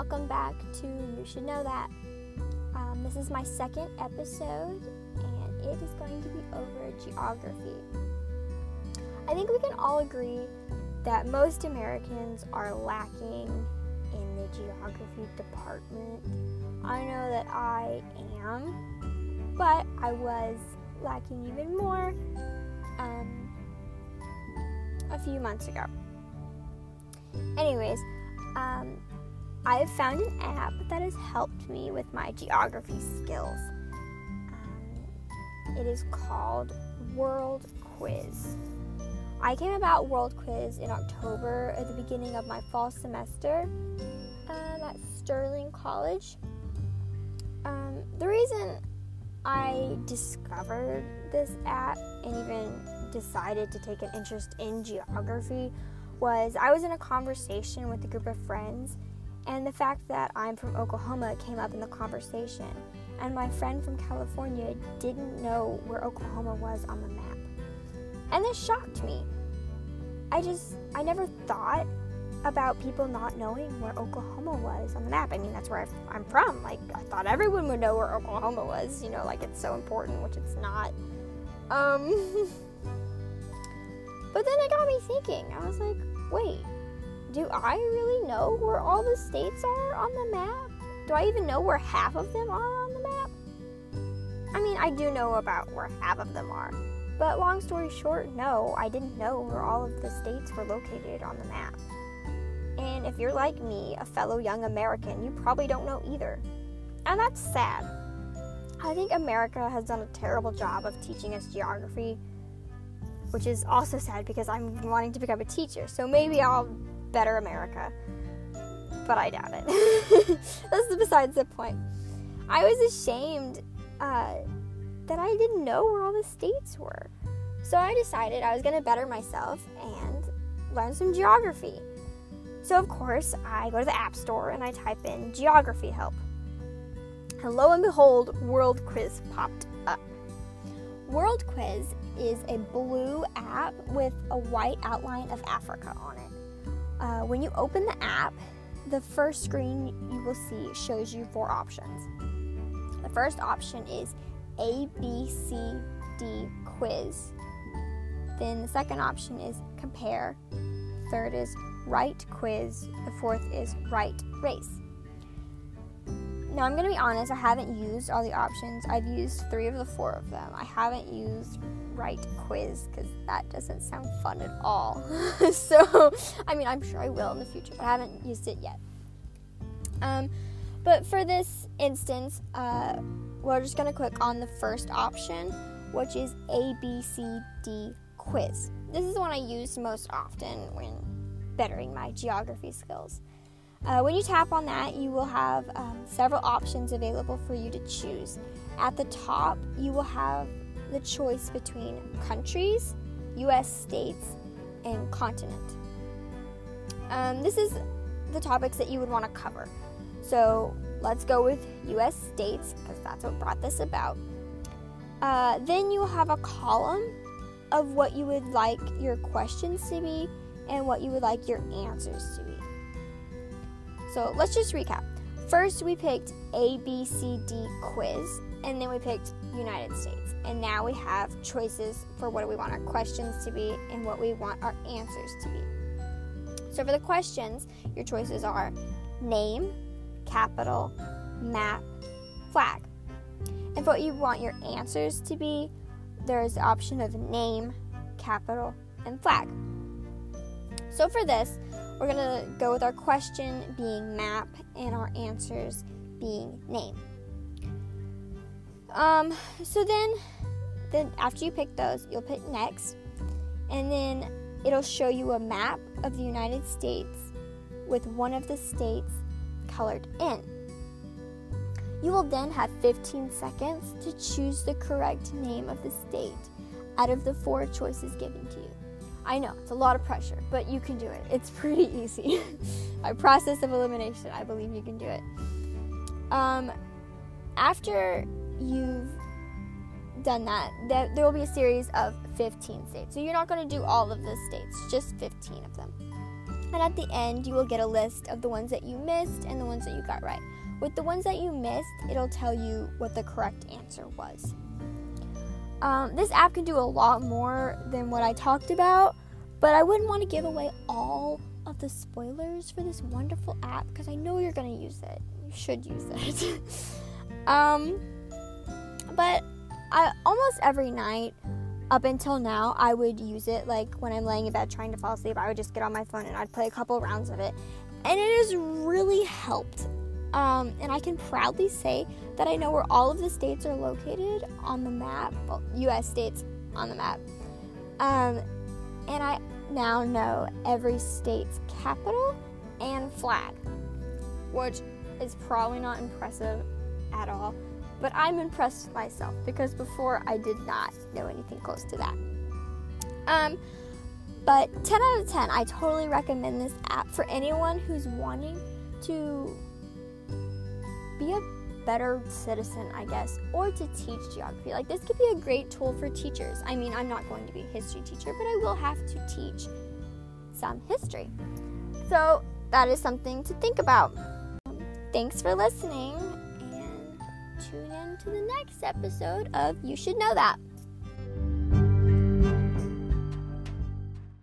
welcome back to You Should Know That. Um, this is my second episode, and it is going to be over geography. I think we can all agree that most Americans are lacking in the geography department. I know that I am, but I was lacking even more um, a few months ago. Anyways, um, I've found an app that has helped me with my geography skills. Um, it is called World Quiz. I came about World Quiz in October at the beginning of my fall semester um, at Sterling College. Um, the reason I discovered this app and even decided to take an interest in geography was I was in a conversation with a group of friends, and the fact that I'm from Oklahoma came up in the conversation. And my friend from California didn't know where Oklahoma was on the map. And this shocked me. I just, I never thought about people not knowing where Oklahoma was on the map. I mean, that's where I'm from. Like, I thought everyone would know where Oklahoma was, you know, like it's so important, which it's not. Um, but then it got me thinking. I was like, wait, do I really know where all the states are on the map? Do I even know where half of them are on the map? I mean, I do know about where half of them are. But long story short, no, I didn't know where all of the states were located on the map. And if you're like me, a fellow young American, you probably don't know either. And that's sad. I think America has done a terrible job of teaching us geography, which is also sad because I'm wanting to become a teacher. So maybe I'll better America. But I doubt it. That's besides the point. I was ashamed uh, that I didn't know where all the states were. So I decided I was going to better myself and learn some geography. So, of course, I go to the App Store and I type in geography help. And lo and behold, World Quiz popped up. World Quiz is a blue app with a white outline of Africa on it. Uh, when you open the app, the first screen you will see shows you four options. The first option is A, B, C, D quiz. Then the second option is compare. Third is write quiz. The fourth is write race. Now, I'm going to be honest, I haven't used all the options. I've used three of the four of them. I haven't used write quiz because that doesn't sound fun at all. so, I mean, I'm sure I will in the future, but I haven't used it yet. Um, but for this instance, uh, we're just going to click on the first option, which is ABCD quiz. This is the one I use most often when bettering my geography skills. Uh, when you tap on that, you will have um, several options available for you to choose. At the top, you will have the choice between countries, US states, and continent. Um, this is the topics that you would want to cover. So let's go with US states because that's what brought this about. Uh, then you will have a column of what you would like your questions to be and what you would like your answers to be. So let's just recap. First, we picked A, B, C, D quiz, and then we picked United States. And now we have choices for what we want our questions to be and what we want our answers to be. So for the questions, your choices are name, capital, map, flag. And for what you want your answers to be, there's the option of name, capital, and flag. So for this, we're going to go with our question being map and our answers being name. Um, so then, then after you pick those, you'll pick next, and then it'll show you a map of the United States with one of the states colored in. You will then have 15 seconds to choose the correct name of the state out of the four choices given to you. I know it's a lot of pressure, but you can do it. It's pretty easy. By process of elimination, I believe you can do it. Um, after you've done that, there, there will be a series of 15 states. So you're not going to do all of the states, just 15 of them. And at the end, you will get a list of the ones that you missed and the ones that you got right. With the ones that you missed, it'll tell you what the correct answer was. Um, this app can do a lot more than what I talked about, but I wouldn't want to give away all of the spoilers for this wonderful app because I know you're going to use it. You should use it. um, but I almost every night up until now, I would use it like when I'm laying in bed trying to fall asleep. I would just get on my phone and I'd play a couple rounds of it, and it has really helped. Um, and I can proudly say that I know where all of the states are located on the map, well, U.S. states on the map. Um, and I now know every state's capital and flag, which is probably not impressive at all but I'm impressed with myself because before I did not know anything close to that. Um, but 10 out of 10, I totally recommend this app for anyone who's wanting to be a better citizen, I guess, or to teach geography. Like, this could be a great tool for teachers. I mean, I'm not going to be a history teacher, but I will have to teach some history. So, that is something to think about. Thanks for listening and tune in to the next episode of You Should Know That.